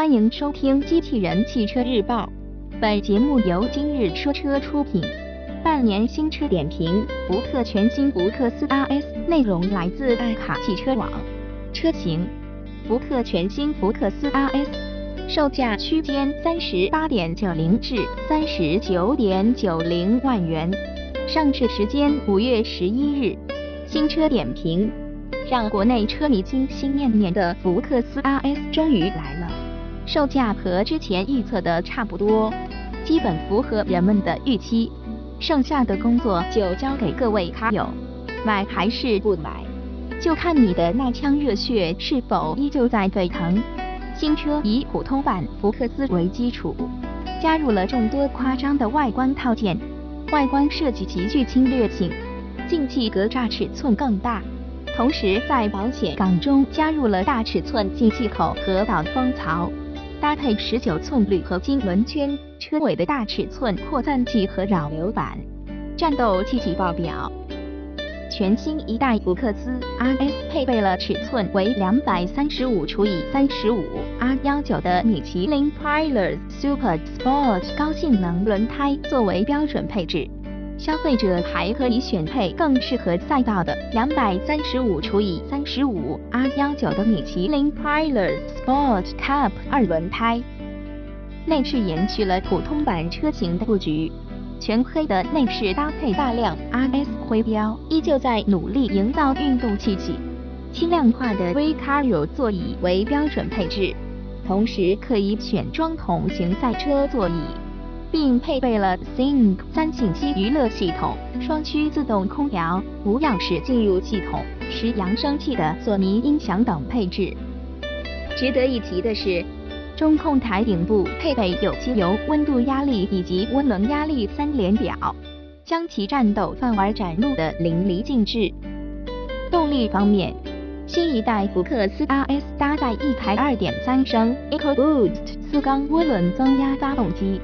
欢迎收听《机器人汽车日报》，本节目由今日说车出品。半年新车点评：福特全新福克斯 RS，内容来自爱卡汽车网。车型：福特全新福克斯 RS，售价区间三十八点九零至三十九点九零万元，上市时间五月十一日。新车点评：让国内车迷心心念念的福克斯 RS 终于来了。售价和之前预测的差不多，基本符合人们的预期。剩下的工作就交给各位卡友，买还是不买，就看你的那腔热血是否依旧在沸腾。新车以普通版福克斯为基础，加入了众多夸张的外观套件，外观设计极具侵略性，进气格栅尺寸更大，同时在保险杠中加入了大尺寸进气口和导风槽。搭配十九寸铝合金轮圈，车尾的大尺寸扩散器和扰流板，战斗气息爆表。全新一代福克斯 RS 配备了尺寸为两百三十五除以三十五 R 幺九的米其林 Pilot Super Sport 高性能轮胎作为标准配置。消费者还可以选配更适合赛道的两百三十五除以三十五 R 幺九的米其林 Pilot Sport Cup 二轮胎。内饰延续了普通版车型的布局，全黑的内饰搭配大量 RS 徽标，依旧在努力营造运动气息。轻量化的 Recaro 座椅为标准配置，同时可以选装桶型赛车座椅。并配备了 Sync 三信息娱乐系统、双区自动空调、无钥匙进入系统、十扬声器的索尼音响等配置。值得一提的是，中控台顶部配备有机油温度压力以及涡轮压力三连表，将其战斗范儿展露的淋漓尽致。动力方面，新一代福克斯 RS 搭载一台2.3升 EcoBoost 四缸涡轮增压发动机。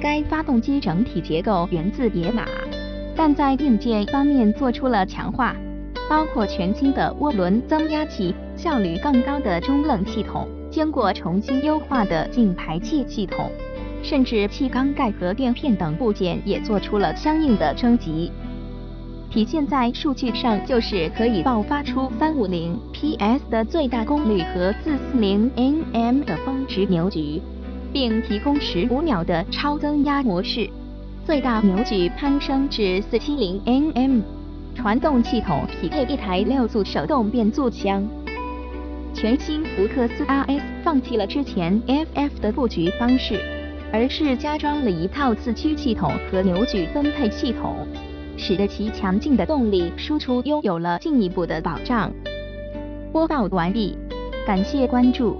该发动机整体结构源自野马，但在硬件方面做出了强化，包括全新的涡轮增压器、效率更高的中冷系统、经过重新优化的净排气系统，甚至气缸盖和垫片等部件也做出了相应的升级。体现在数据上，就是可以爆发出三五零 PS 的最大功率和四四零 Nm 的峰值扭矩。并提供十五秒的超增压模式，最大扭矩攀升至四七零 Nm。传动系统匹配一台六速手动变速箱。全新福克斯 RS 放弃了之前 FF 的布局方式，而是加装了一套四驱系统和扭矩分配系统，使得其强劲的动力输出拥有了进一步的保障。播报完毕，感谢关注。